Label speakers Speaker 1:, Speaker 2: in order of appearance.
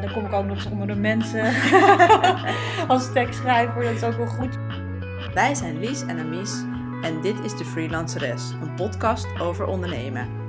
Speaker 1: Dan kom ik ook nog eens onder de mensen als tekstschrijver. Dat is ook wel goed.
Speaker 2: Wij zijn Lies en Amies en dit is de Freelanceres, een podcast over ondernemen.